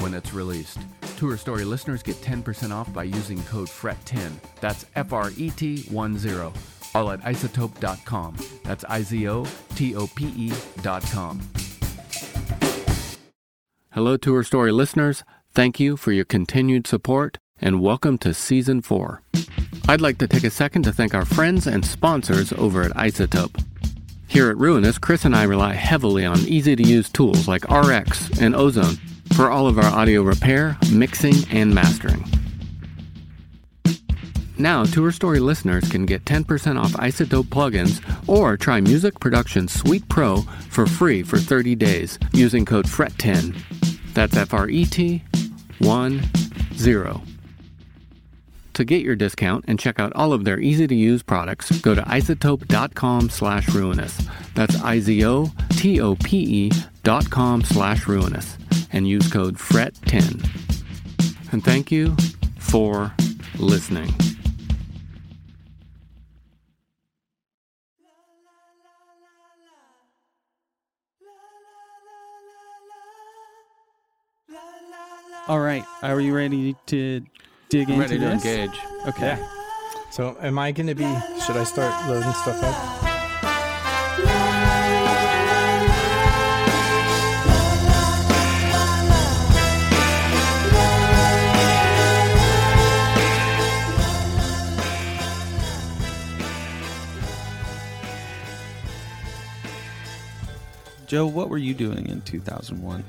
when it's released. Tour Story listeners get 10% off by using code FRET10. That's F R E T 1 0. All at isotope.com. That's I Z O T O P E.com. Hello, Tour Story listeners. Thank you for your continued support and welcome to Season 4. I'd like to take a second to thank our friends and sponsors over at Isotope. Here at Ruinous, Chris and I rely heavily on easy to use tools like RX and Ozone for all of our audio repair, mixing, and mastering. Now, Tour Story listeners can get 10% off Isotope plugins or try Music Production Suite Pro for free for 30 days using code FRET10. That's F R E T 1 0. To get your discount and check out all of their easy to use products, go to isotope.com slash ruinous. That's I Z O T O P E dot com slash ruinous and use code FRET10. And thank you for listening. All right, are you ready to dig into Ready to this? engage. Okay. So, am I going to be? Should I start loading stuff up? Joe, what were you doing in 2001?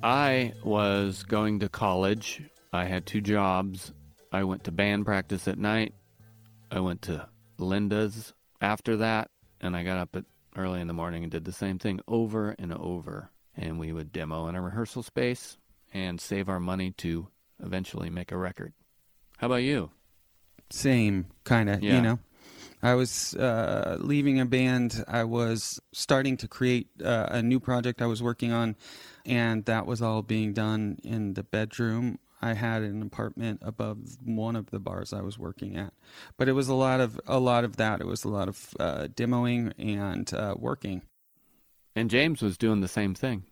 I was going to college. I had two jobs. I went to band practice at night. I went to Linda's after that, and I got up at early in the morning and did the same thing over and over. And we would demo in a rehearsal space and save our money to eventually make a record. How about you? Same, kind of, Yeah. you know. I was uh, leaving a band. I was starting to create uh, a new project I was working on, and that was all being done in the bedroom. I had an apartment above one of the bars I was working at, but it was a lot of a lot of that. It was a lot of uh, demoing and uh, working. And James was doing the same thing,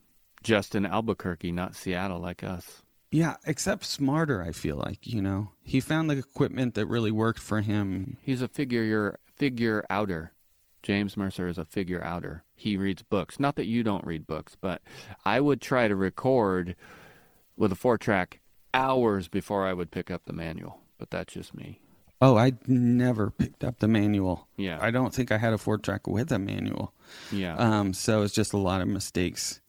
just in Albuquerque, not Seattle like us. Yeah, except smarter. I feel like you know he found the equipment that really worked for him. He's a figure figure outer. James Mercer is a figure outer. He reads books. Not that you don't read books, but I would try to record with a four track hours before I would pick up the manual. But that's just me. Oh, I never picked up the manual. Yeah. I don't think I had a four track with a manual. Yeah. Um, so it's just a lot of mistakes.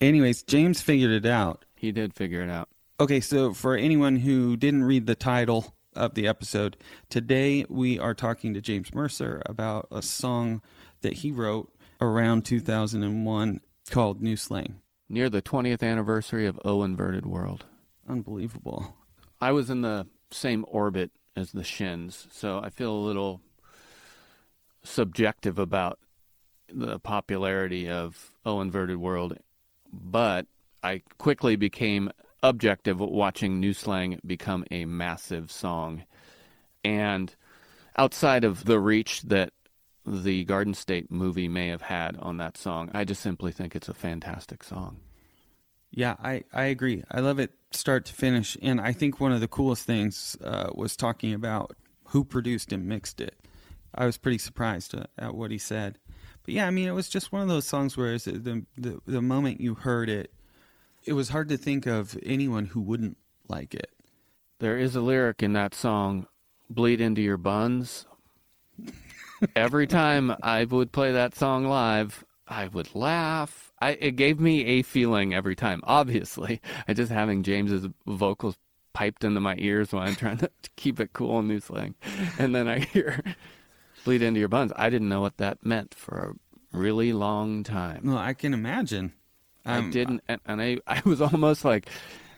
Anyways, James figured it out. He did figure it out. Okay, so for anyone who didn't read the title of the episode. Today we are talking to James Mercer about a song that he wrote around 2001 called New Slang. Near the 20th anniversary of O Inverted World. Unbelievable. I was in the same orbit as the Shins, so I feel a little subjective about the popularity of O Inverted World, but I quickly became objective watching New Slang become a massive song. And outside of the reach that the Garden State movie may have had on that song, I just simply think it's a fantastic song. Yeah, I, I agree. I love it start to finish. And I think one of the coolest things uh, was talking about who produced and mixed it. I was pretty surprised at what he said. But yeah, I mean, it was just one of those songs where the, the, the moment you heard it, it was hard to think of anyone who wouldn't like it. There is a lyric in that song, bleed into your buns. Every time I would play that song live, I would laugh. I, it gave me a feeling every time. Obviously, I just having James's vocals piped into my ears while I'm trying to keep it cool and new slang, and then I hear "bleed into your buns." I didn't know what that meant for a really long time. Well, I can imagine. Um, I didn't, and, and I, I was almost like,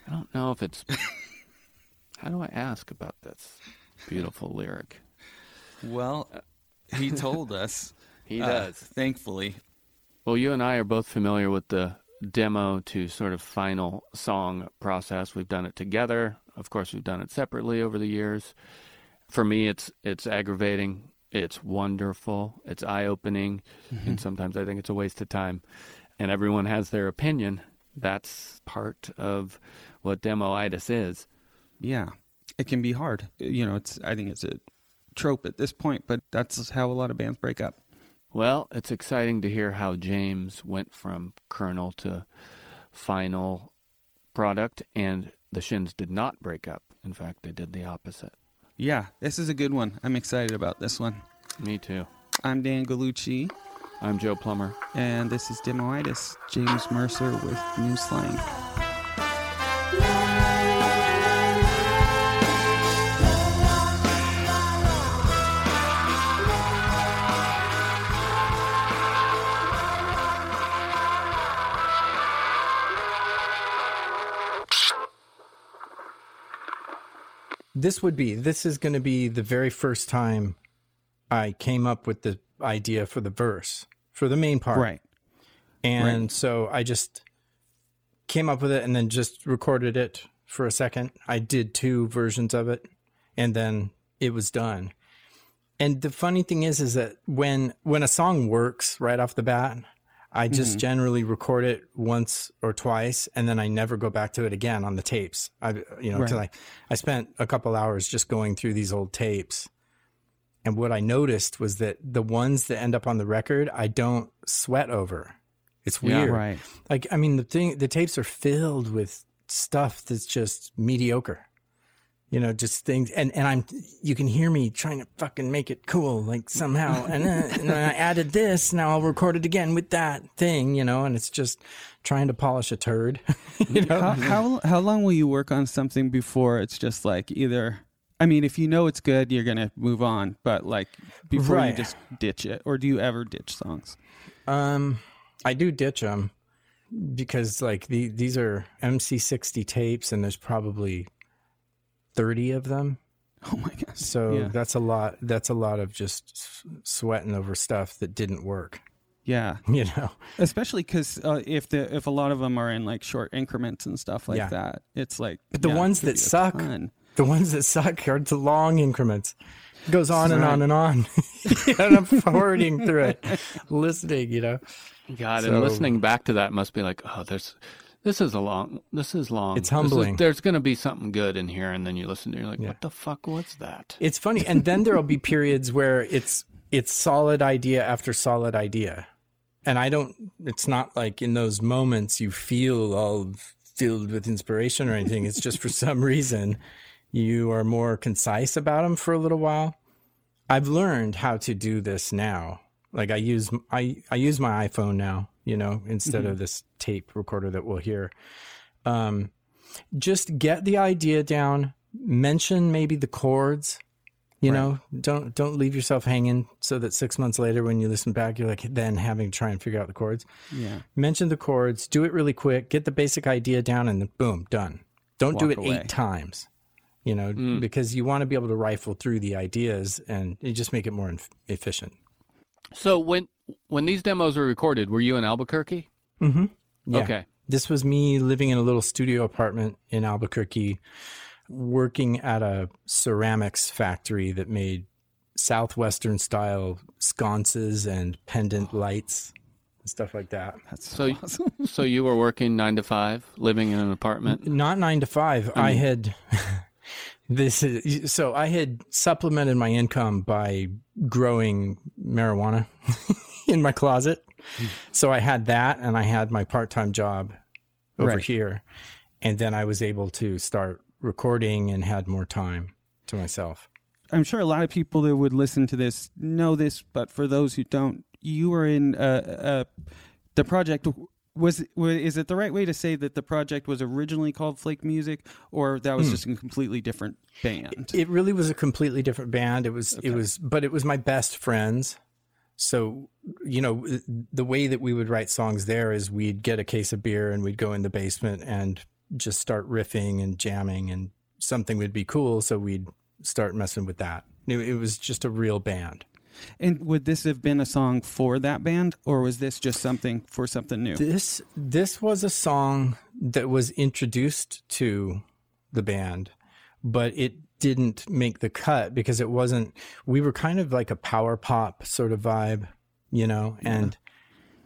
I don't know if it's. how do I ask about this beautiful lyric? Well, he told us. he uh, does. Uh, thankfully. Well, you and I are both familiar with the demo to sort of final song process. We've done it together. Of course, we've done it separately over the years. For me, it's it's aggravating. It's wonderful. It's eye opening, mm-hmm. and sometimes I think it's a waste of time and everyone has their opinion. That's part of what demoitis is. Yeah, it can be hard. You know, it's I think it's a trope at this point, but that's how a lot of bands break up. Well, it's exciting to hear how James went from kernel to final product, and the Shins did not break up. In fact, they did the opposite. Yeah, this is a good one. I'm excited about this one. Me too. I'm Dan Gallucci. I'm Joe Plummer. And this is Demoitis, James Mercer with New Slang. This would be, this is going to be the very first time I came up with the idea for the verse for the main part. Right. And right. so I just came up with it and then just recorded it for a second. I did two versions of it and then it was done. And the funny thing is is that when when a song works right off the bat, I just mm-hmm. generally record it once or twice and then I never go back to it again on the tapes. I you know, right. I I spent a couple hours just going through these old tapes and what I noticed was that the ones that end up on the record, I don't sweat over. It's weird. Yeah, right. Like, I mean, the thing, the tapes are filled with stuff that's just mediocre. You know, just things, and, and I'm, you can hear me trying to fucking make it cool, like somehow. and, then, and I added this, now I'll record it again with that thing, you know, and it's just trying to polish a turd. you know? how, how, how long will you work on something before it's just like either I mean, if you know it's good, you're gonna move on. But like before right. you just ditch it, or do you ever ditch songs? Um, I do ditch them because like the these are MC60 tapes, and there's probably thirty of them. Oh my god! So yeah. that's a lot. That's a lot of just sweating over stuff that didn't work. Yeah, you know, especially because uh, if the if a lot of them are in like short increments and stuff like yeah. that, it's like. But the yeah, ones that suck, ton. The ones that suck are the long increments. It goes on and on and on. and I'm forwarding through it, listening, you know. God, so, and listening back to that must be like, oh, there's this is a long this is long. It's humbling. Is, there's gonna be something good in here, and then you listen to it, you're like, yeah. what the fuck was that? It's funny. And then there'll be periods where it's it's solid idea after solid idea. And I don't it's not like in those moments you feel all filled with inspiration or anything. It's just for some reason you are more concise about them for a little while. I've learned how to do this now. Like I use I I use my iPhone now, you know, instead mm-hmm. of this tape recorder that we'll hear. Um, just get the idea down, mention maybe the chords. You Right. know, don't don't leave yourself hanging so that six months later, when you listen back, you're like then having to try and figure out the chords. Yeah. Mention the chords, do it really quick, get the basic idea down, and then boom, done. Don't do it away. eight times. You know, because you want to be able to rifle through the ideas and you just make it more inf- efficient. So when when these demos were recorded, were you in Albuquerque? Mm-hmm. Yeah. Okay. This was me living in a little studio apartment in Albuquerque, working at a ceramics factory that made southwestern style sconces and pendant lights and stuff like that. That's So- so awesome. So you were working nine to five, living in an apartment. Not nine to five. I had this. Is, so I had supplemented my income by growing marijuana in my closet. So I had that, and I had my part-time job over Right. here, and then I was able to start recording and had more time to myself. I'm sure a lot of people that would listen to this know this, but for those who don't, you were in uh, uh, the project. Was, was is it the right way to say that the project was originally called Flake Music, or that was hmm. just a completely different band? It really was a completely different band. It was it was but it was my best friends. So, you know, the way that we would write songs there is we'd get a case of beer and we'd go in the basement and just start riffing and jamming and something would be cool, so we'd start messing with that. It was just a real band. And would this have been a song for that band, or was this just something for something new? This this was a song that was introduced to the band, but it didn't make the cut because it wasn't we were kind of like a power pop sort of vibe, you know, and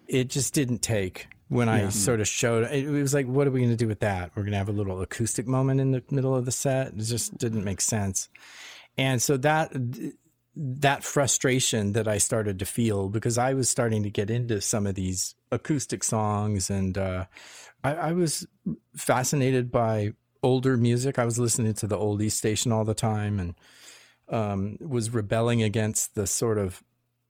it just didn't take when I sort of showed it, it was like what are we going to do with that? We're going to have a little acoustic moment in the middle of the set. It just didn't make sense. And so that that frustration that I started to feel because I was starting to get into some of these acoustic songs and uh, I, I was fascinated by older music. I was listening to the oldies station all the time and um, was rebelling against the sort of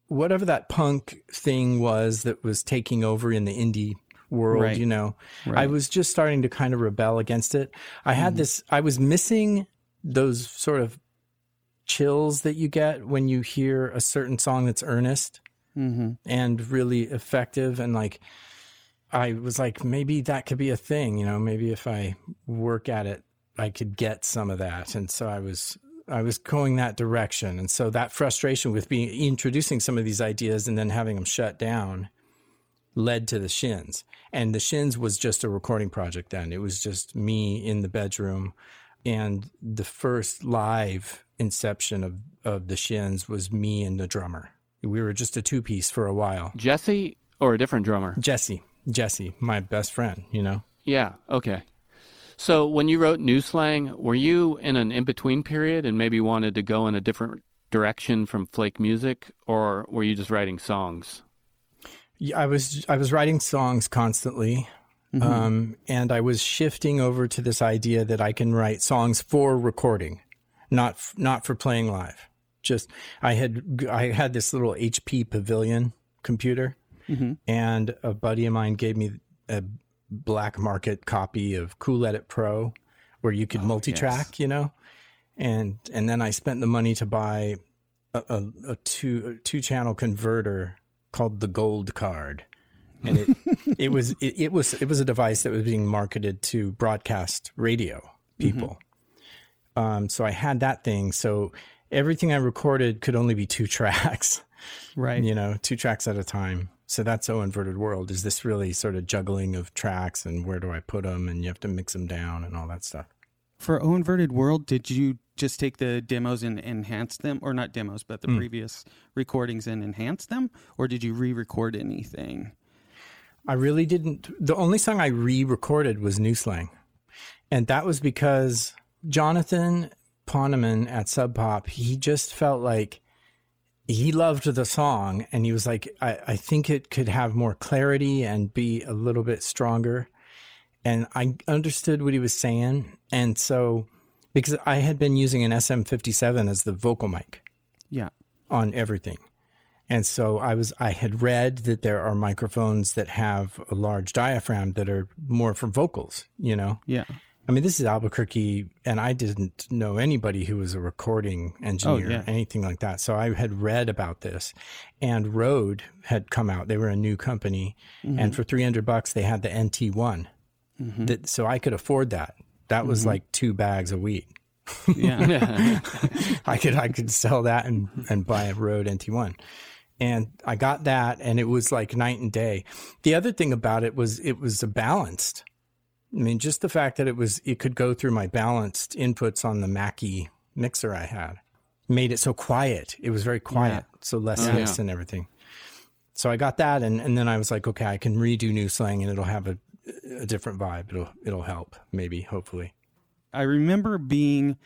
whatever that punk thing was that was taking over in the indie world, Right. you know. I was just starting to kind of rebel against it. I had this I was missing those sort of chills that you get when you hear a certain song that's earnest Mm-hmm. and really effective and like I was like maybe that could be a thing, you know, maybe if I work at it I could get some of that. And so I was I was going that direction. And so that frustration with being introducing some of these ideas and then having them shut down led to the shins. And the shins was just a recording project then. It was just me in the bedroom. And the first live inception of, of the shins was me and the drummer. We were just a two piece for a while. Jesse or a different drummer? Jesse, Jesse, my best friend, you know. Yeah. Okay. So when you wrote New Slang, were you in an in between period and maybe wanted to go in a different direction from flake music, or were you just writing songs? Yeah, I was I was writing songs constantly, um, and I was shifting over to this idea that I can write songs for recording, not not for playing live. Just I had I had this little HP Pavilion computer, mm-hmm. and a buddy of mine gave me a black market copy of Cool Edit Pro, where you could oh, multi-track, you know, and and then I spent the money to buy a, a, a two a two channel converter called the Gold Card, and it it was it, it was it was a device that was being marketed to broadcast radio mm-hmm. people. Um, so I had that thing. So everything I recorded could only be two tracks, Right. you know, two tracks at a time. So that's O Inverted World. Is this really sort of juggling of tracks and where do I put them and you have to mix them down and all that stuff. For O Inverted World, did you just take the demos and enhance them, or not demos, but the previous recordings and enhance them, or did you re-record anything? I really didn't. The only song I re recorded was New Slang. And that was because Jonathan Poneman at Sub Pop, he just felt like he loved the song and he was like, I, I think it could have more clarity and be a little bit stronger. And I understood what he was saying. And so, because I had been using an SM57 as the vocal mic Yeah. on everything. And so I was I had read that there are microphones that have a large diaphragm that are more for vocals, you know. Yeah. I mean, this is Albuquerque, and I didn't know anybody who was a recording engineer, Oh, yeah. anything like that. So I had read about this, and Rode had come out. They were a new company, Mm-hmm. and for three hundred bucks, they had the NT one. That so I could afford that. That was like two bags a week. Yeah. I could I could sell that and and buy a Rode NT1. And I got that and it was like night and day. The other thing about it was it was a balanced. I mean, just the fact that it was it could go through my balanced inputs on the Mackie mixer I had made it so quiet. It was very quiet, so less Oh, hiss yeah. and everything. So I got that and, and then I was like, okay, I can redo new slang and it'll have a a different vibe. It'll it'll help, maybe, hopefully. I remember being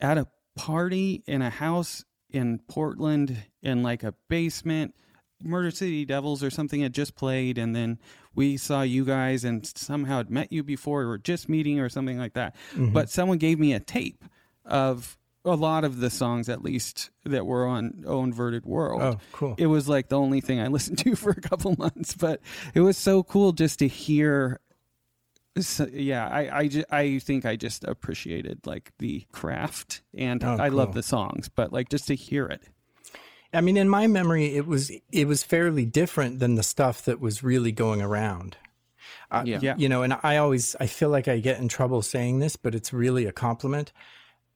at a party in a house in Portland in like a basement. Murder City Devils or something had just played, and then we saw you guys and somehow had met you before or just meeting or something like that. Mm-hmm. But someone gave me a tape of a lot of the songs, at least that were on Oh Inverted World. Oh, cool. It was like the only thing I listened to for a couple months, but it was so cool just to hear so, yeah, I I, ju- I think I just appreciated like the craft, and Oh, I love the songs, but like just to hear it. I mean, in my memory, it was it was fairly different than the stuff that was really going around. Uh, Yeah. Yeah. You know, and I always I feel like I get in trouble saying this, but it's really a compliment.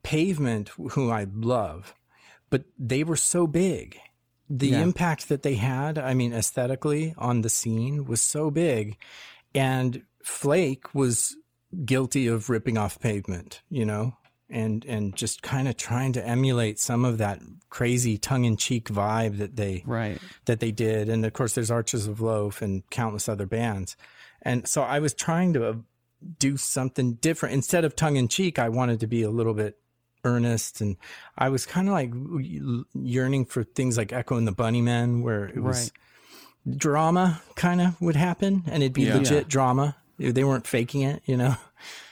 Pavement, who I love, but they were so big. The Yeah. impact that they had, I mean, aesthetically on the scene was so big, and Flake was guilty of ripping off pavement, you know, and and just kind of trying to emulate some of that crazy tongue-in-cheek vibe that they Right. that they did. And of course, there's Arches of Loaf and countless other bands. And so I was trying to uh, do something different. Instead of tongue in cheek, I wanted to be a little bit earnest. And I was kind of like yearning for things like Echo and the Bunnymen, where it was drama kind of would happen and it'd be Yeah. legit drama. They weren't faking it, you know?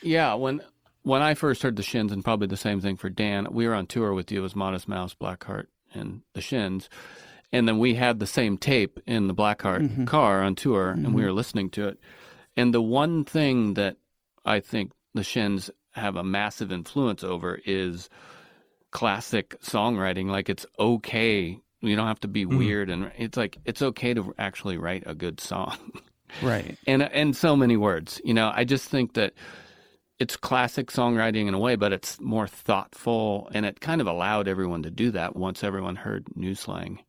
Yeah, when when I first heard the Shins, and probably the same thing for Dan, we were on tour with you. as Modest Mouse, Blackheart, and the Shins, and then we had the same tape in the Blackheart mm-hmm. car on tour, and we mm-hmm. were listening to it. And the one thing that I think the Shins have a massive influence over is classic songwriting. Like it's okay. You don't have to be mm. weird, and it's like it's okay to actually write a good song. Right. and and so many words. You know, I just think that it's classic songwriting in a way, but it's more thoughtful, and it kind of allowed everyone to do that once everyone heard new slang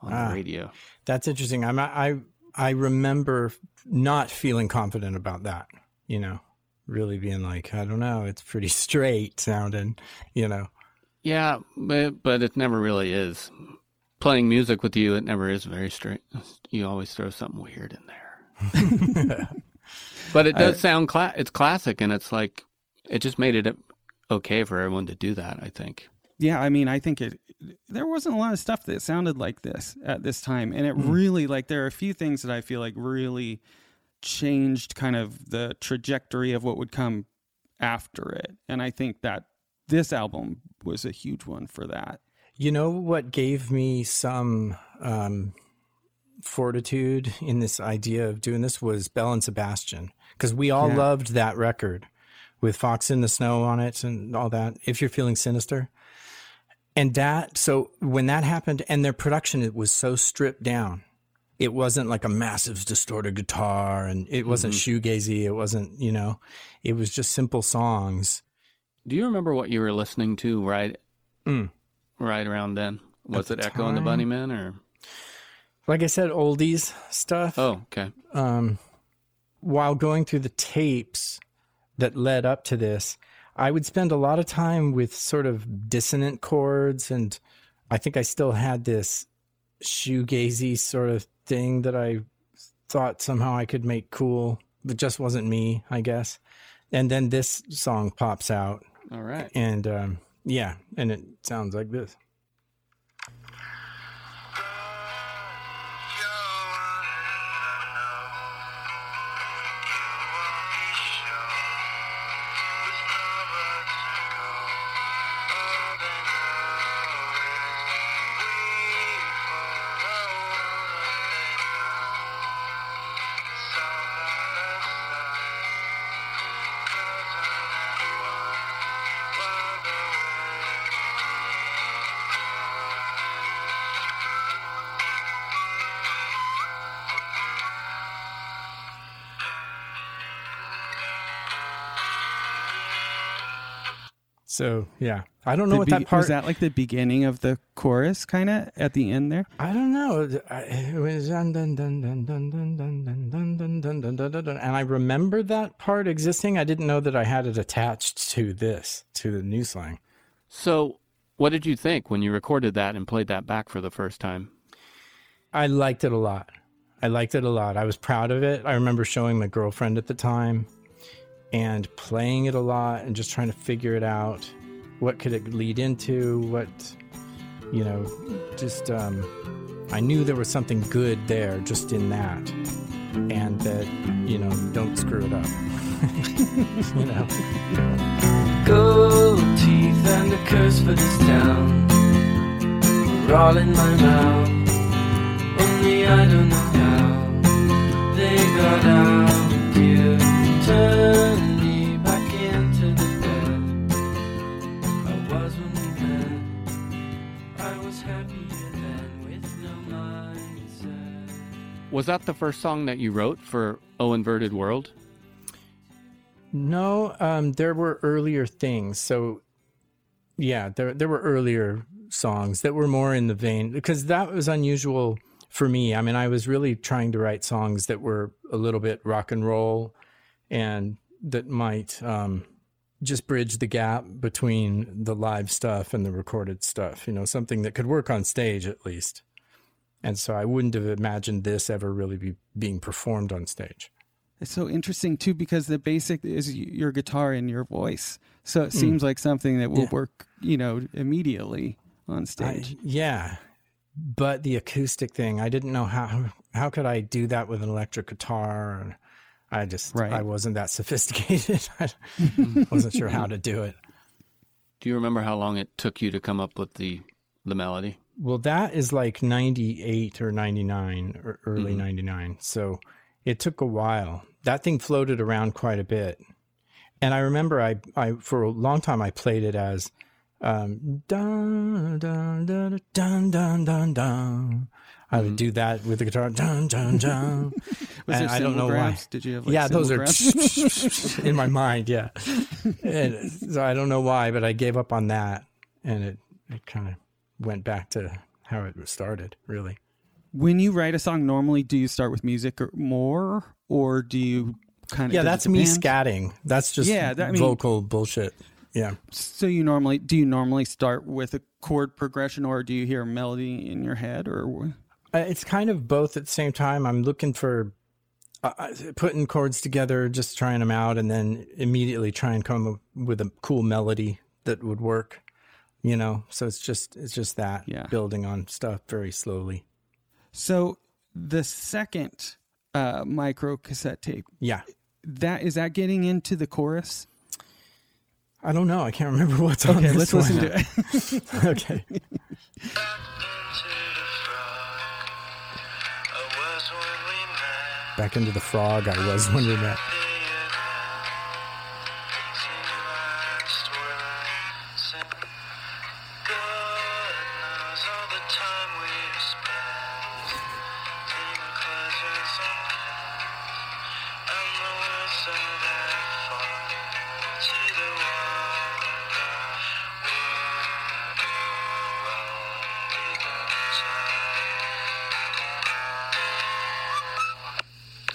on Ah. the radio. That's interesting. I'm, I, I remember not feeling confident about that, you know, really being like, I don't know, it's pretty straight sounding, you know. Yeah, but but it never really is. Playing music with you, it never is very straight. You always throw something weird in there. but it does sound cla- it's classic, and it's like it just made it okay for everyone to do that. I think. Yeah, I mean, I think it. There wasn't a lot of stuff that sounded like this at this time, and it Hmm. really like there are a few things that I feel like really changed kind of the trajectory of what would come after it, and I think that this album was a huge one for that. You know what gave me some um, fortitude in this idea of doing this was Bell and Sebastian because we all Yeah. loved that record with Fox in the Snow on it and all that. If you're feeling sinister, and that so when that happened and their production it was so stripped down. It wasn't like a massive distorted guitar and it wasn't shoegazy. It wasn't, you know, it was just simple songs. Do you remember what you were listening to right Mm. right around then? Was At it the Echo and the time? Bunnymen or Like I said, oldies stuff. Oh, okay. um, while going through the tapes that led up to this, I would spend a lot of time with sort of dissonant chords, and I think I still had this shoegazy sort of thing that I thought somehow I could make cool, but just wasn't me, I guess. And then this song pops out, All right. and um, yeah, and it sounds like this. So yeah, I don't know The what be- that part. was that like the beginning of the chorus, kind of at the end there. I don't know. I- It was dun dun dun dun dun dun dun dun dun dun dun dun dun dun dun, and I remember that part existing. I didn't know that I had it attached to this to the new slang. So, what did you think when you recorded that and played that back for the first time? I liked it a lot. I liked it a lot. I was proud of it. I remember showing my girlfriend at the time and playing it a lot and just trying to figure it out. What could it lead into? What, you know, just, um, I knew there was something good there just in that. And that, you know, don't screw it up. you know? Gold teeth and a curse for this town. We're all in my mouth. Only I don't know how they got out. Was that the first song that you wrote for O Inverted World? No, um, there were earlier things. So, yeah, there there were earlier songs that were more in the vein because that was unusual for me. I mean, I was really trying to write songs that were a little bit rock and roll, and that might um, just bridge the gap between the live stuff and the recorded stuff. You know, something that could work on stage at least. And so I wouldn't have imagined this ever really be being performed on stage. It's so interesting too because the basic is your guitar and your voice. So it hmm. seems like something that will Yeah. work, you know, immediately on I, stage. yeah, but the acoustic thing, I didn't know how how could I do that with an electric guitar. And I just Right. I wasn't that sophisticated. I wasn't sure how to do it. Do you remember how long it took you to come up with the the melody? Well, that is like 98 or 99 or early Mm-hmm. 99. So it took a while. That thing floated around quite a bit. And I remember I, I for a long time I played it as um, dun, dun, dun, dun, dun, dun, dun. I would do that with the guitar. Dun, dun, dun. Mm-hmm. Was and I don't know why. Did you have like yeah, those are in my mind. Yeah. And so I don't know why, but I gave up on that. And it, it kind of went back to how it started, really. when you write a song, normally do you start with music or more, or do you kind of? Yeah, that's me scatting. That's just Yeah, that- I mean- vocal bullshit. Yeah. So you normally do you normally start with a chord progression, or do you hear a melody in your head, or Uh, It's kind of both at the same time. I'm looking for uh, uh, putting chords together, just trying them out, and then immediately try and come up with a cool melody that would work. You know, so it's just it's just that Yeah. building on stuff very slowly. so the second uh, micro cassette tape Yeah, that is that getting into the chorus? I don't know. I can't remember what's on Okay, this let's listen one. to it. okay. into the frog. I was when we met. Back into the frog. I was when we met.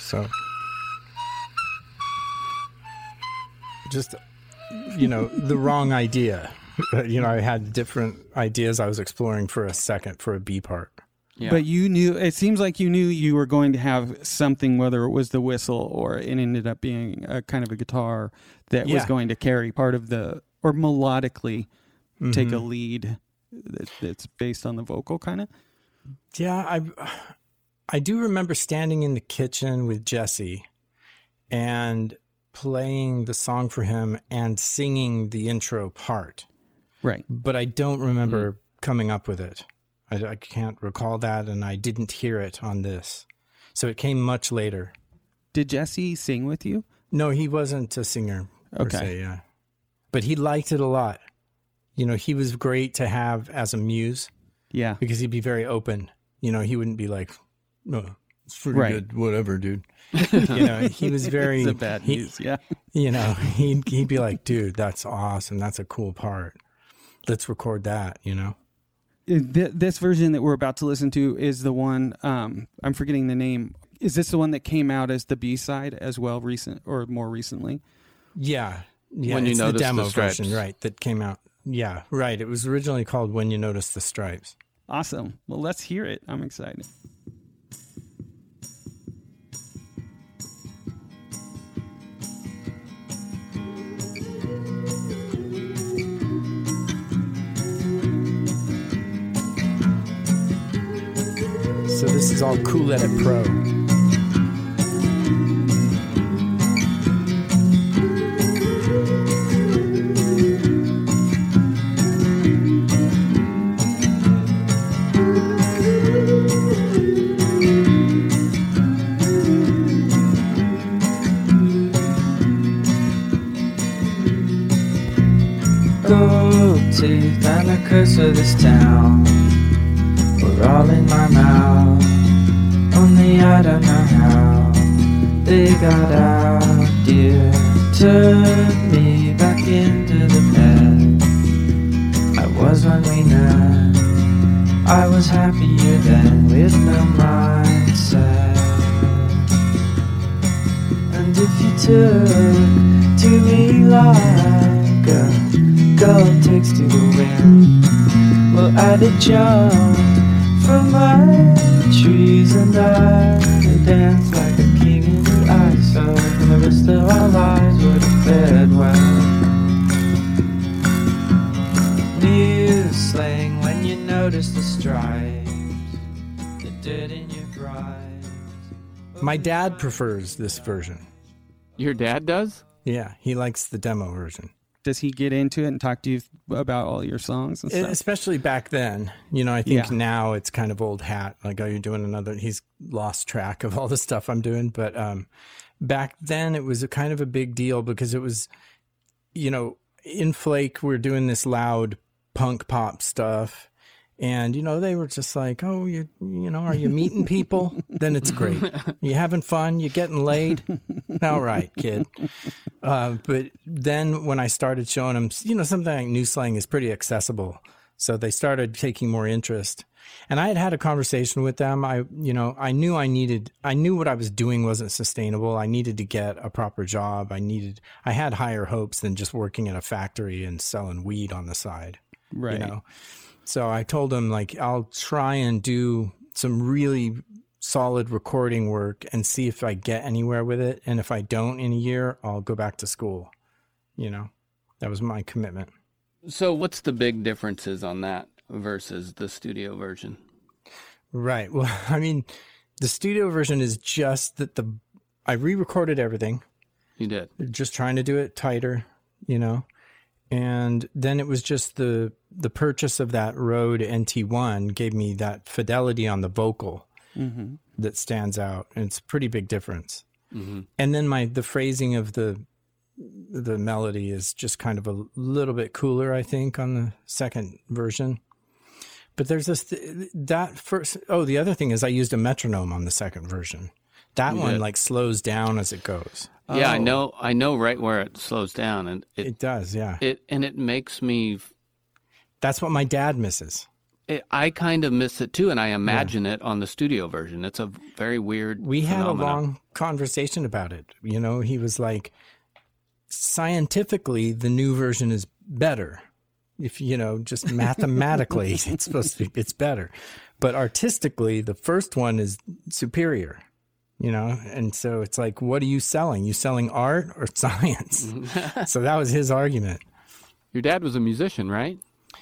So, just you know, the wrong idea. You know, I had different ideas I was exploring for a second for a B part. Yeah. But you knew it seems like you knew you were going to have something, whether it was the whistle or it ended up being a kind of a guitar that was going to carry part of the or melodically take Mm-hmm. a lead that, that's based on the vocal kind of. Yeah, I I do remember standing in the kitchen with Jesse and playing the song for him and singing the intro part, Right. but I don't remember mm-hmm. coming up with it. I, I can't recall that, and I didn't hear it on this, so it came much later. Did Jesse sing with you? No, he wasn't a singer. Per Okay. se, yeah, but he liked it a lot. You know, he was great to have as a muse Yeah. because he'd be very open. You know, he wouldn't be like, no, it's pretty Right. good, whatever, dude. you know, he was very It's a bad he- news. Yeah. you know, he'd, he'd be like, dude, that's awesome. That's a cool part. Let's record that, you know? Th- this version that we're about to listen to is the one um, I'm forgetting the name. Is this the one that came out as the B side as well, recent or more recently? Yeah. Yeah. When You it's Notice the the demo Stripes. version, right, that came out. Yeah, right. It was originally called When You Notice the Stripes. Awesome. Well, let's hear it. I'm excited. Is all Cool Edit Pro. Jumped from my trees and I'd dance like a king in the ice. So for the rest of our lives would have fared well. New slang when you notice the stripes, the dirt in your bride. My dad prefers this version. Your dad does? Yeah, he likes the demo version. Does he get into it and talk to you about all your songs and stuff? Especially back then. You know, I think Yeah. now it's kind of old hat. Like, oh, you're doing another. He's lost track of all the stuff I'm doing. But um, back then, it was a kind of a big deal because it was, you know, in Flake, we're doing this loud punk pop stuff. And, you know, they were just like, oh, you, you know, are you meeting people? then it's great. You having fun? You getting laid? All right, kid. Uh, but then when I started showing them, you know, something like new slang is pretty accessible. So they started taking more interest. And I had had a conversation with them. I, you know, I knew I needed, I knew what I was doing wasn't sustainable. I needed to get a proper job. I needed, I had higher hopes than just working at a factory and selling weed on the side right. you know so i told him like i'll try and do some really solid recording work and see if i get anywhere with it and if i don't in a year i'll go back to school you know that was my commitment So, what's the big differences on that versus the studio version? right well i mean the studio version is just that the i re-recorded everything You did. just trying to do it tighter, you know. And then it was just the the purchase of that Rode NT1 gave me that fidelity on the vocal hmm that stands out, and it's a pretty big difference. hmm And then my the phrasing of the the melody is just kind of a little bit cooler, I think, on the second version. But there's this that first. Oh, the other thing is I used a metronome on the second version. That You one like slows down as it goes. Yeah, I Oh. know. I know right where it slows down, and it, It does, yeah. it and it makes me. That's what my dad misses. It, I kind of miss it too, and I imagine it on the studio version. It's a very weird. We had a long conversation about it. You know, he was like, scientifically, the new version is better. If you know, just mathematically, it's supposed to be, it's better. But artistically, the first one is superior. You know, and so it's like, what are you selling? You selling art or science? so that was his argument. Your dad was a musician, right?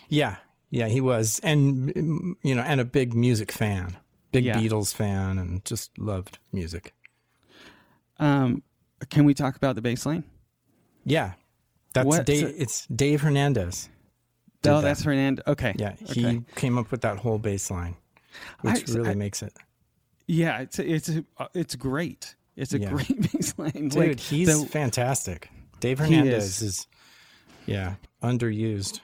Yeah, yeah, he was, and mm, you know, and a big music fan, big Yeah. Beatles fan, and just loved music. Um, can we talk about the bass line? Yeah, that's What- Dave. so- it's Dave Hernandez. Oh, that. that's hernandez Okay. Yeah, he came up with that whole bass line, which I- really I- makes it. Yeah, it's it's uh, it's great. It's a Yeah. great bass line. Dude, Like, he's the- fantastic. Dave Hernandez is. is. yeah, underused.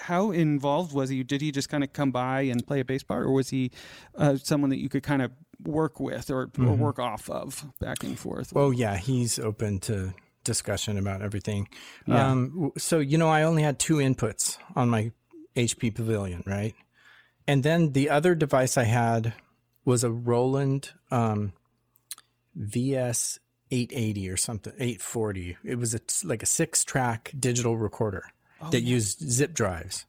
how involved was he? Did he just kind of come by and play a bass part, or was he uh, someone that you could kind of work with or, or work off of back and forth. Well, yeah, he's open to discussion about everything. Yeah. Um, so, you know, I only had two inputs on my HP Pavilion, right? And then the other device I had was a Roland um, VS 880 or something, 840. It was a, like a six track digital recorder that used zip drives.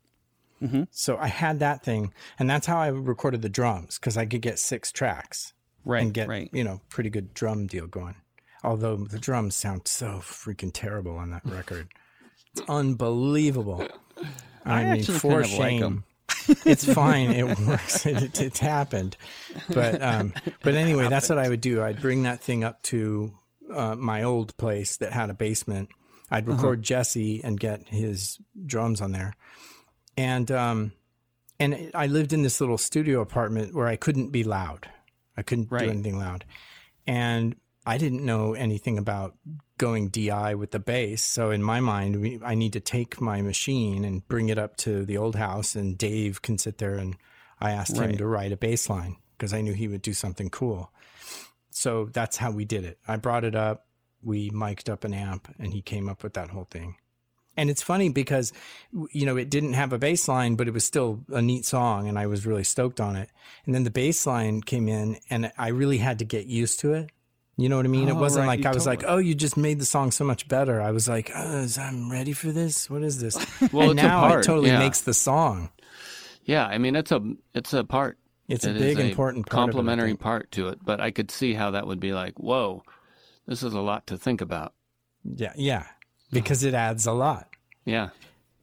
So I had that thing, and that's how I recorded the drums because I could get six tracks right, and get right. you know pretty good drum deal going. Although the drums sound so freaking terrible on that record, it's unbelievable. I, I mean, actually for like shame. 'em. It's fine. It works. It, it, happened, but um, but anyway, that's what I would do. I'd bring that thing up to uh, my old place that had a basement. I'd Uh-huh. record Jesse and get his drums on there, and um, and I lived in this little studio apartment where I couldn't be loud. I couldn't Right. do anything loud, and I didn't know anything about going DI with the bass. So in my mind, we, I need to take my machine and bring it up to the old house, and Dave can sit there. And I asked him to write a bass line because I knew he would do something cool. So that's how we did it. I brought it up, we mic'd up an amp, and he came up with that whole thing. And it's funny because, you know, it didn't have a bass line, but it was still a neat song, and I was really stoked on it. And then the bass line came in, and I really had to get used to it. You know what I mean? it Oh, wasn't right. like You I was like, totally- "Oh, you just made the song so much better." I was like, oh, is- "I'm ready for this. What is this?" Well, and now it totally yeah. makes the song. Yeah, I mean it's a it's a part. It's a big, is important part of it, complementary part to it. But I could see how that would be like, whoa, this is a lot to think about. Yeah, yeah, hmm. because it adds a lot. Yeah,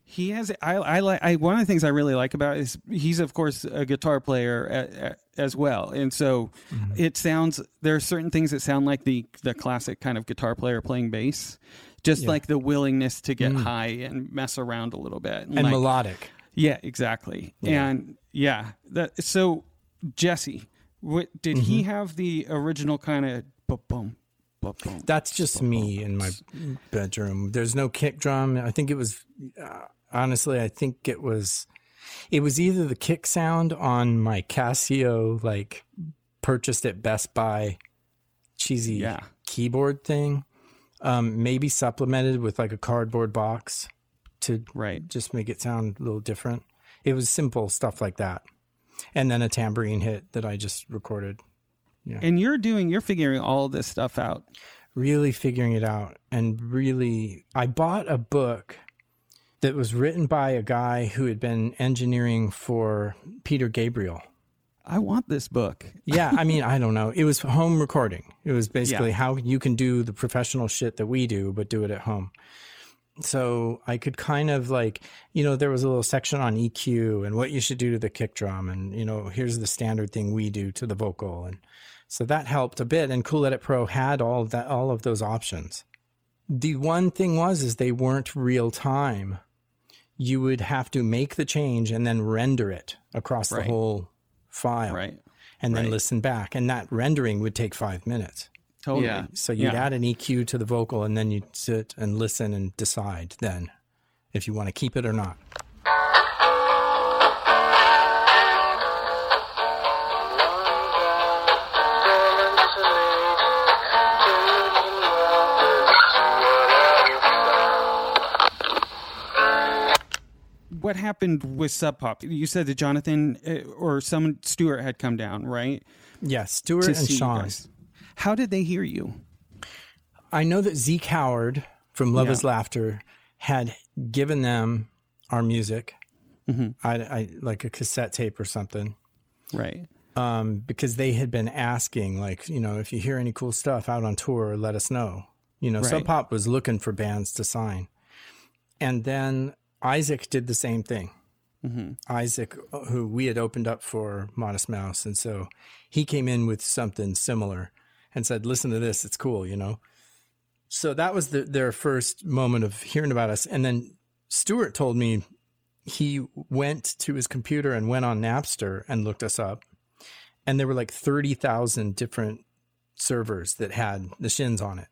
He has. I. I like. I. One of the things I really like about it is he's of course a guitar player a, a, as well, and so Mm-hmm. it sounds. There are certain things that sound like the the classic kind of guitar player playing bass, just Yeah. Mm. like the willingness to get high and mess around a little bit, And like- melodic. Yeah, exactly. Yeah. And yeah, that. So Jesse, what, did he Mm-hmm. have the original kind of boom, boom, boom? That's just me in my bedroom. There's no kick drum. I think it was uh, honestly, I think it was it was either the kick sound on my Casio like purchased at Best Buy cheesy Yeah. keyboard thing. Um, maybe supplemented with like a cardboard box to Right. just make it sound a little different. It was simple stuff like that. And then a tambourine hit that I just recorded. And you're doing. You're figuring all this stuff out. really figuring it out and really I bought a book that was written by a guy who had been engineering for Peter Gabriel. I want this book. Yeah, I mean, I don't know. It was home recording. It was basically Yeah. how you can do the professional shit that we do, but do it at home. So I could kind of like, you know, there was a little section on EQ and what you should do to the kick drum, and you know, here's the standard thing we do to the vocal, and so that helped a bit. And Cool Edit Pro had all of that, all of those options. The one thing was, is they weren't real time. You would have to make the change and then render it across Right. the whole file Right. and then Right. listen back. And that rendering would take five minutes. Totally. Yeah. So you'd Yeah. add an EQ to the vocal and then you'd sit and listen and decide then if you want to keep it or not. What happened with Sub Pop? You said that Jonathan uh, or someone Stewart had come down, right? Yeah, Stuart and Sean. How did they hear you? I know that Zeke Howard from Love Yeah. is Laughter had given them our music. Mm-hmm. I, I like a cassette tape or something. Right. um, because they had been asking, like, you know, if you hear any cool stuff out on tour, let us know. You know, Right. Sub Pop was looking for bands to sign. And then Isaac did the same thing. Mm-hmm. Isaac, who we had opened up for Modest Mouse. And so he came in with something similar and said, listen to this, it's cool, you know? So that was the, their first moment of hearing about us. And then Stuart told me he went to his computer and went on Napster and looked us up and there were like 30,000 different servers that had the shins on it.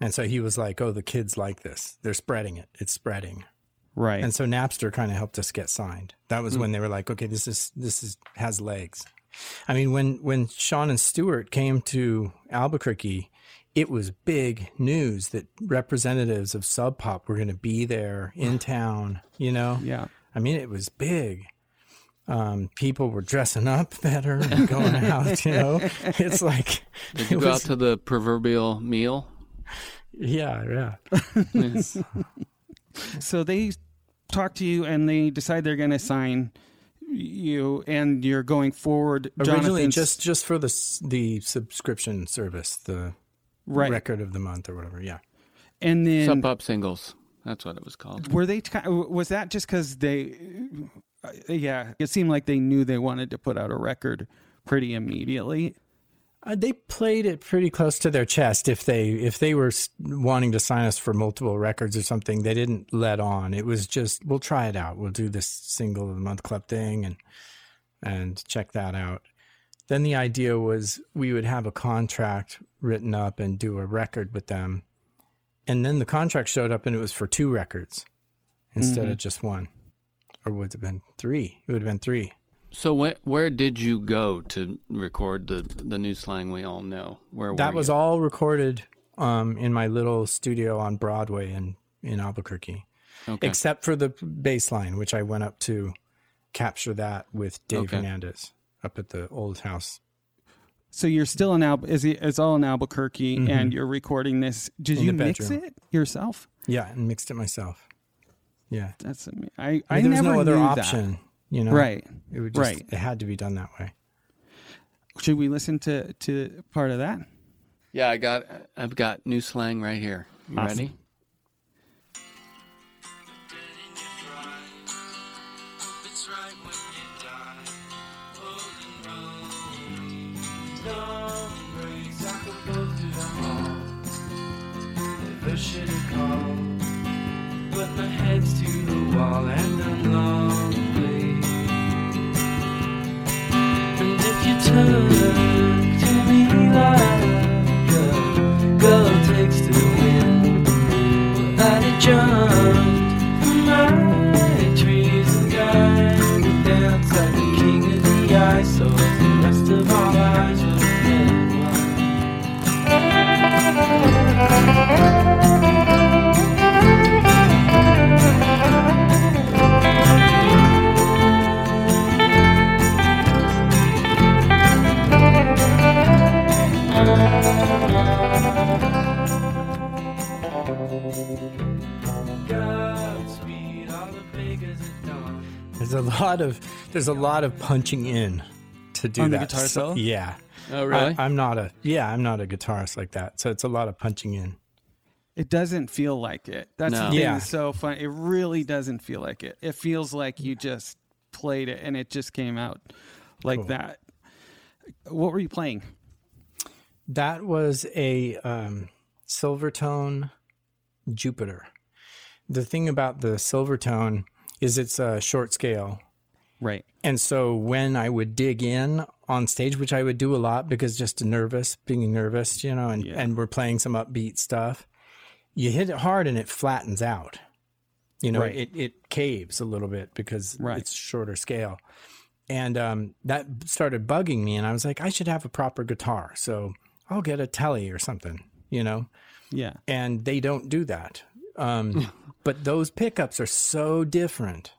And so he was like, "Oh, the kids like this. They're spreading it. It's spreading." Right. And so Napster kind of helped us get signed. That was when they were like, "Okay, this is this is has legs." I mean, when when Sean and Stewart came to Albuquerque, it was big news that representatives of Sub Pop were going to be there in town. You know, Yeah. I mean, it was big. Um, people were dressing up better and going out. You know, it's like Did you go out to the proverbial meal? yeah, yeah. So they talk to you and they decide they're going to sign you and you're going forward. Originally, Jonathan's- just just for the the subscription service, the right. record of the month or whatever. Yeah. And then Sub Pop Singles. That's what it was called. were they was that just because they uh, yeah it seemed like they knew they wanted to put out a record pretty immediately Uh, they played it pretty close to their chest. If they if they were wanting to sign us for multiple records or something, they didn't let on. It was just we'll try it out. We'll do this single of the month club thing and and check that out. Then the idea was we would have a contract written up and do a record with them. And then the contract showed up and it was for two records instead of just one. Or would it have been three? It would have been three. So where where did you go to record the the new slang we all know? Where That were was you? all recorded um, in my little studio on Broadway in, in Albuquerque, Okay. except for the bass line, which I went up to capture that with Dave Okay. Hernandez up at the old house. so you're still in Al is it's all in Albuquerque and you're recording this did Mm-hmm. In you mix it yourself Yeah, and mixed it myself. Yeah. that's I I mean, I there never no other knew option, you know. right It would just, right. it had to be done that way. should we listen to to part of that Yeah, I got I've got new slang right here. You Awesome. ready? It's right when you die. Old and wrong. Dawn breaks, I could go through them all. Never should have called. But my head's to the wall well, I'd There's a lot of there's a lot of punching in to do On the that. guitar So- solo? yeah. Oh really? I, I'm not a yeah, I'm not a guitarist like that. So it's a lot of punching in. It doesn't feel like it. That's No. the thing Yeah. that's so fun. It really doesn't feel like it. It feels like you just played it and it just came out like Cool. that. What were you playing? That was a um, Silvertone Jupiter. The thing about the Silvertone is it's a short scale. Right. And so when I would dig in on stage, which I would do a lot because just nervous, being nervous, you know, and, Yeah. and we're playing some upbeat stuff, you hit it hard and it flattens out. You know, Right. it, it caves a little bit because Right. it's shorter scale. And um, that started bugging me. And I was like, I should have a proper guitar. So I'll get a telly or something, you know? Yeah. and they don't do that. Um, but those pickups are so different.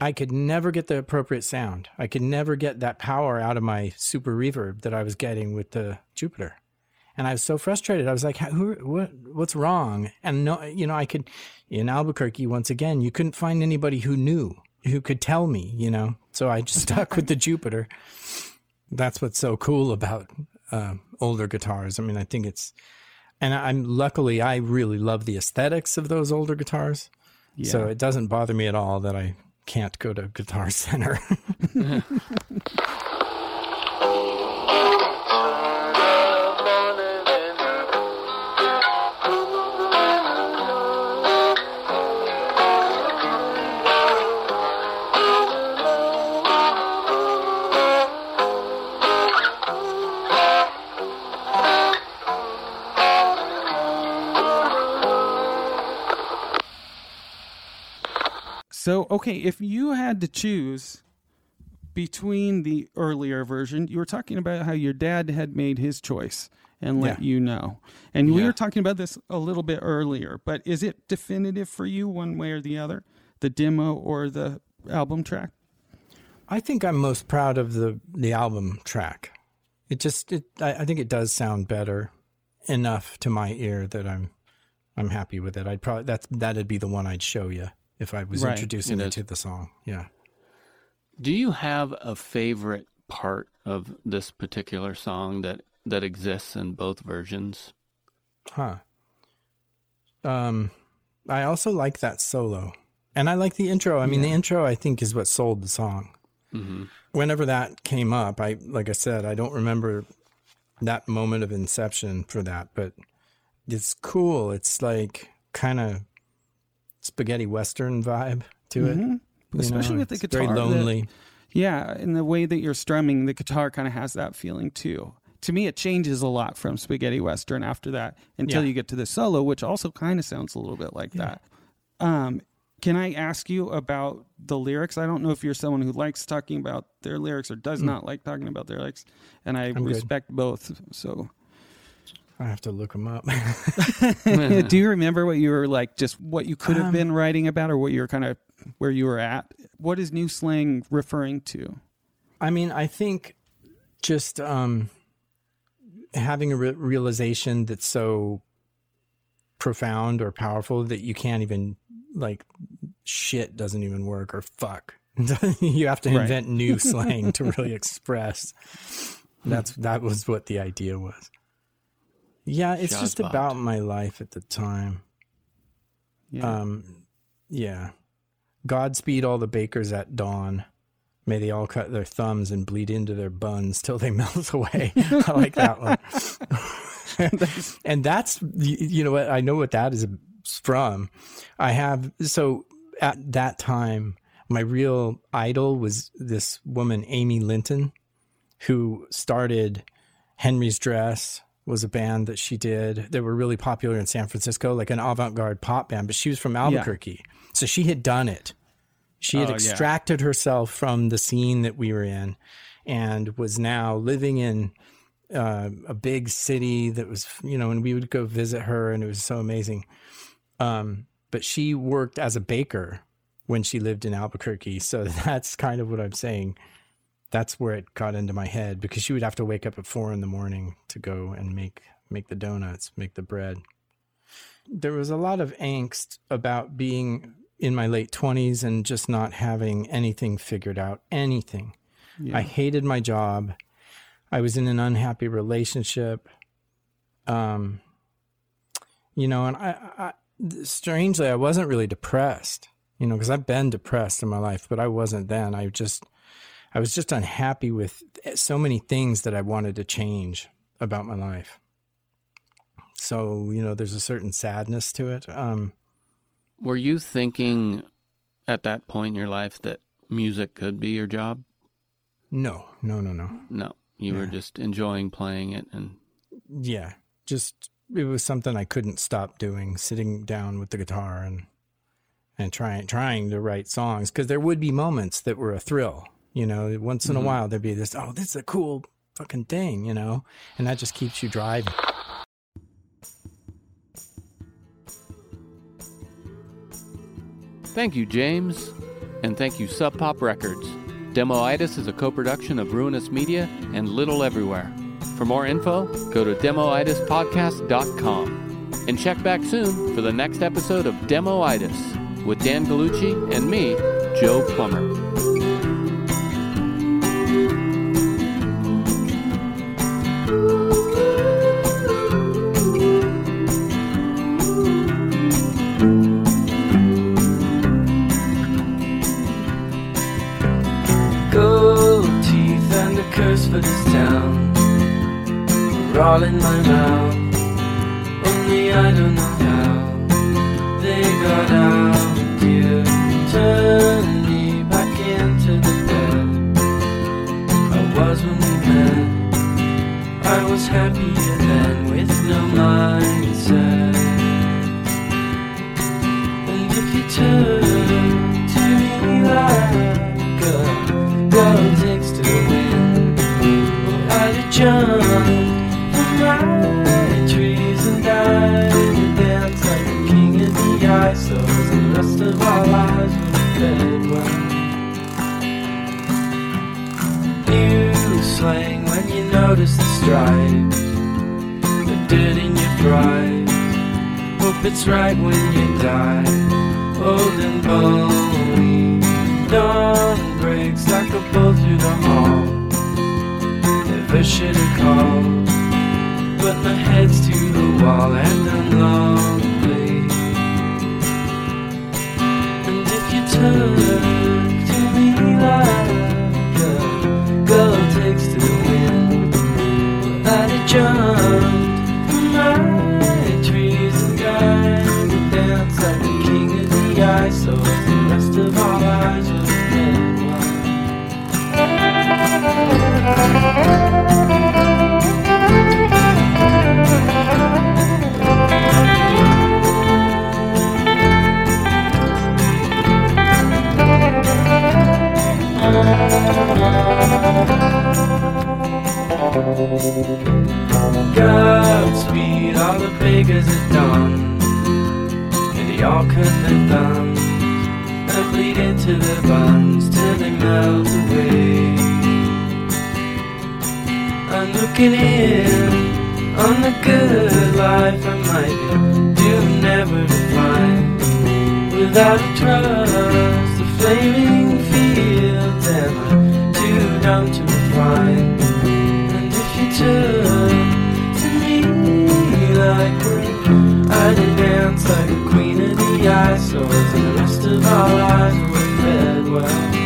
I could never get the appropriate sound. I could never get that power out of my super reverb that I was getting with the Jupiter. And I was so frustrated. I was like, "Who? What? What's wrong?" And no, you know, I could in Albuquerque once again. You couldn't find anybody who knew, who could tell me. You know, so I just stuck with the Jupiter. That's what's so cool about uh, older guitars. I mean, I think it's and I'm luckily I really love the aesthetics of those older guitars. So it doesn't bother me at all that I can't go to Guitar Center. okay, if you had to choose between the earlier version, you were talking about how your dad had made his choice and let Yeah. you know. And we were talking about this a little bit earlier, but is it definitive for you one way or the other? The demo or the album track? I think I'm most proud of the the album track. It just it I, I think it does sound better enough to my ear that I'm I'm happy with it. I'd probably that's that'd be the one I'd show you if I was Right. introducing It you is. to the song. Yeah. Do you have a favorite part of this particular song that that exists in both versions? Huh. Um I also like that solo. And I like the intro. I mean the intro I think is what sold the song. hmm whenever that came up, I like I said, I don't remember that moment of inception for that, but it's cool. It's like kind of spaghetti western vibe to it. Mhm. you Especially know? with the guitar. Very lonely. Yeah, and the way that you're strumming, the guitar kind of has that feeling too. To me, it changes a lot from spaghetti western after that until Yeah. you get to the solo, which also kind of sounds a little bit like that. Um, can I ask you about the lyrics? I don't know if you're someone who likes talking about their lyrics or does not like talking about their lyrics, and I. I'm good. respect both. So, I have to look them up. do you remember what you were like, just what you could have Um, been writing about, or what you were kind of where you were at? What is New Slang referring to? I mean, I think just um, having a re- realization that's so profound or powerful that you can't even like shit doesn't even work or fuck. you have to Right. invent new slang to really express. That's that was what the idea was. Yeah, it's just about my life at the time. Yeah. Um, yeah. Godspeed all the bakers at dawn. May they all cut their thumbs and bleed into their buns till they melt away. I like that one. and that's, you know what? I know what that is from. I have, so at that time, my real idol was this woman, Amy Linton, who started Henry's Dress was a band that she did. that were really popular in San Francisco, like an avant-garde pop band, but she was from Albuquerque. So she had done it. She had Oh, yeah. extracted herself from the scene that we were in and was now living in uh, a big city that was, you know, and we would go visit her and it was so amazing. Um, but she worked as a baker when she lived in Albuquerque. So that's kind of what I'm saying. That's where it got into my head because she would have to wake up at four in the morning to go and make make the donuts, make the bread. There was a lot of angst about being in my late twenties and just not having anything figured out. Anything. Yeah. I hated my job. I was in an unhappy relationship. Um, you know, and I, I strangely, I wasn't really depressed, you know, because I've been depressed in my life, but I wasn't then. I just, I was just unhappy with so many things that I wanted to change about my life. So, you know, there's a certain sadness to it. Um, Were you thinking at that point in your life that music could be your job? no, no, no, no. No, you were just enjoying playing it and yeah, just it was something I couldn't stop doing, sitting down with the guitar and and trying trying to write songs because there would be moments that were a thrill. You know, once in a Mhm. while there'd be this, oh, this is a cool fucking thing, you know, and that just keeps you driving. Thank you, James. And thank you, Sub Pop Records. Demoitis is a co production of Ruinous Media and Little Everywhere. For more info, go to demoitispodcast.com. And check back soon for the next episode of Demoitis with Dan Gallucci and me, Joe Plummer. The beggars are done. And they all cut their thumbs and bleed into their buns till they melt away. I'm looking in on the good life I might be doomed never to find. Without a trust, the flaming fields am I too dumb to find. And if you turn to like we're I'd dance like a queen of the ice, so the rest of our lives were fed well.